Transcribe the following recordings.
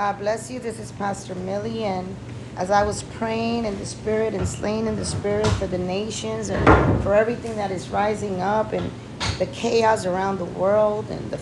God bless you. This is Pastor Millie, and as I was praying in the Spirit and slaying in the Spirit for the nations and for everything that is rising up and the chaos around the world and the,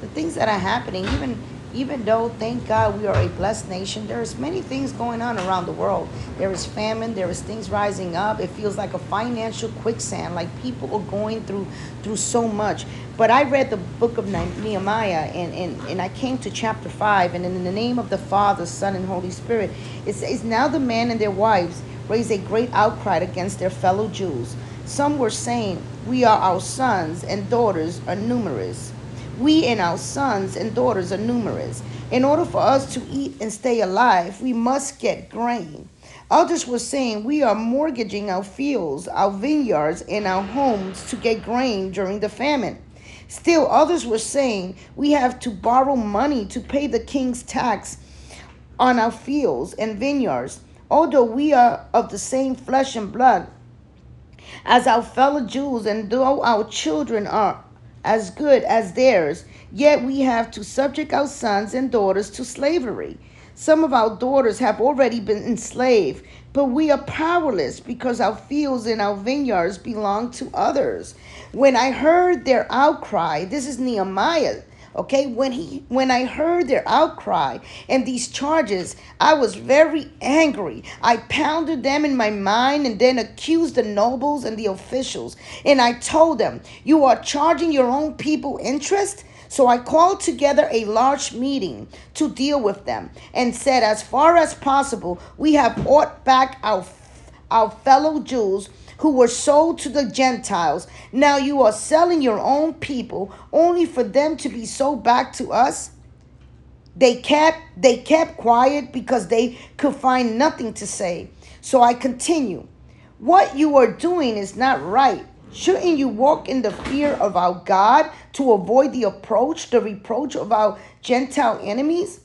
the things that are happening, even even though thank god we are a blessed nation there's many things going on around the world. There is famine there is things rising up. It feels like a financial quicksand like people are going through through so much. But i read the book of nehemiah and and, and i came to chapter 5 and in the name of the father son and holy spirit it says now the men and their wives raised a great outcry against their fellow jews. Some were saying we are our sons and daughters are numerous we and our sons and daughters are numerous. In order for us to eat and stay alive, we must get grain. Others were saying we are mortgaging our fields, our vineyards, and our homes to get grain during the famine. Still, others were saying we have to borrow money to pay the king's tax on our fields and vineyards. Although we are of the same flesh and blood as our fellow Jews, and though our children are as good as theirs, yet we have to subject our sons and daughters to slavery. Some of our daughters have already been enslaved, but we are powerless because our fields and our vineyards belong to others. When I heard their outcry, this is Nehemiah Okay, when he when I heard their outcry and these charges, I was very angry. I pounded them in my mind and then accused the nobles and the officials. And I told them, "You are charging your own people interest?" So I called together a large meeting to deal with them and said, as far as possible, we have bought back our, our fellow Jews who were sold to the Gentiles. Now you are selling your own people only for them to be sold back to us. They kept they kept quiet because they could find nothing to say. So I continue. What you are doing is not right. Shouldn't you walk in the fear of our God to avoid the approach, the reproach of our Gentile enemies?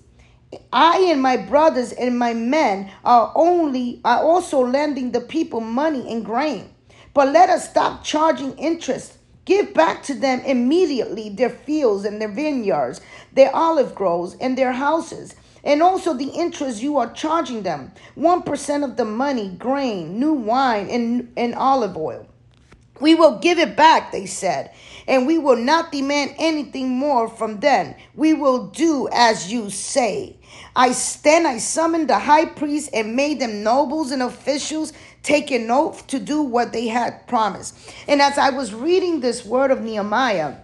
I and my brothers and my men are only are also lending the people money and grain. But let us stop charging interest. Give back to them immediately their fields and their vineyards, their olive groves and their houses, and also the interest you are charging them. 1% of the money, grain, new wine, and, and olive oil. We will give it back, they said, and we will not demand anything more from them. We will do as you say. I then I summoned the high priest and made them nobles and officials take an oath to do what they had promised. And as I was reading this word of Nehemiah,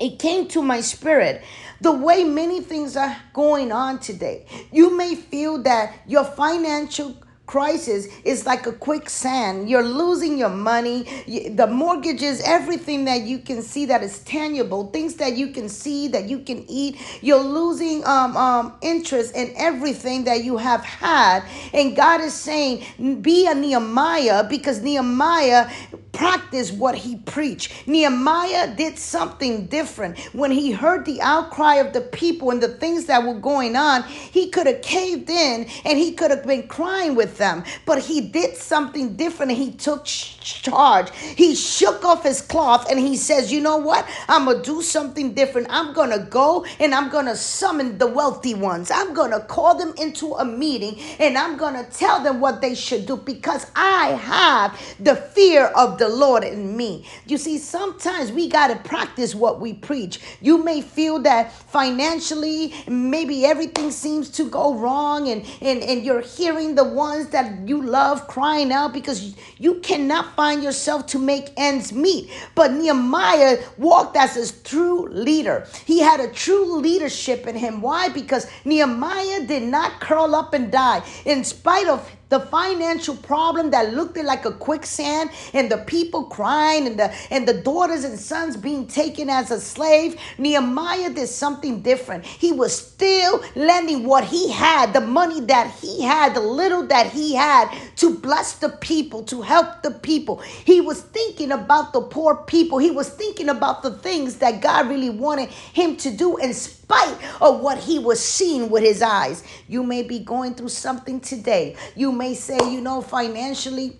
it came to my spirit the way many things are going on today. You may feel that your financial crisis is like a quicksand. You're losing your money, the mortgages, everything that you can see that is tangible, things that you can see that you can eat. You're losing um, um, interest in everything that you have had. And God is saying, be a Nehemiah because Nehemiah practiced what he preached. Nehemiah did something different. When he heard the outcry of the people and the things that were going on, he could have caved in and he could have been crying with them. But he did something different he took charge. He shook off his cloth and he says, You know what? I'm going to do something different. I'm going to go and I'm going to summon the wealthy ones. I'm going to call them into a meeting and I'm going to tell them what they should do because I have the fear of the Lord in me. You see, sometimes we got to practice what we preach. You may feel that financially, maybe everything seems to go wrong and, and, and you're hearing the ones that you love crying out because you cannot find yourself to make ends meet. But Nehemiah walked as a true leader. He had a true leadership in him. Why? Because Nehemiah did not curl up and die. In spite of the financial problem that looked like a quicksand and the people crying and the and the daughters and sons being taken as a slave. Nehemiah did something different. He was still lending what he had the money that he had the little that he had to bless the people to help the people. He was thinking about the poor people. He was thinking about the things that god really wanted him to do in spite of what he was seeing with his eyes. You may be going through something today. You may say, you know, financially,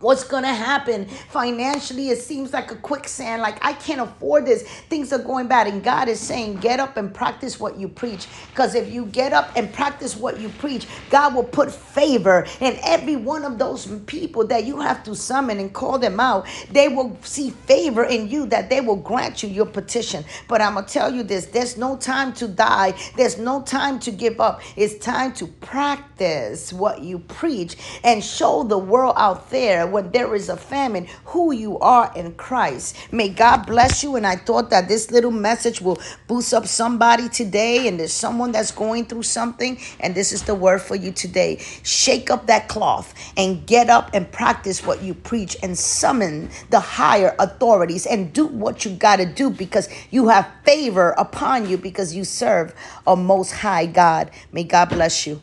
What's gonna happen financially? It seems like a quicksand. Like I can't afford this. Things are going bad, and God is saying, "Get up and practice what you preach." Because if you get up and practice what you preach, God will put favor in every one of those people that you have to summon and call them out. They will see favor in you that they will grant you your petition. But I'm gonna tell you this: there's no time to die. There's no time to give up. It's time to practice what you preach and show the world out there when there is a famine who you are in Christ. May God bless you. And I thought that this little message will boost up somebody today. And there's someone that's going through something. And this is the word for you today. Shake up that cloth and get up and practice what you preach and summon the higher authorities and do what you got to do because you have favor upon you because you serve a most high God. May God bless you.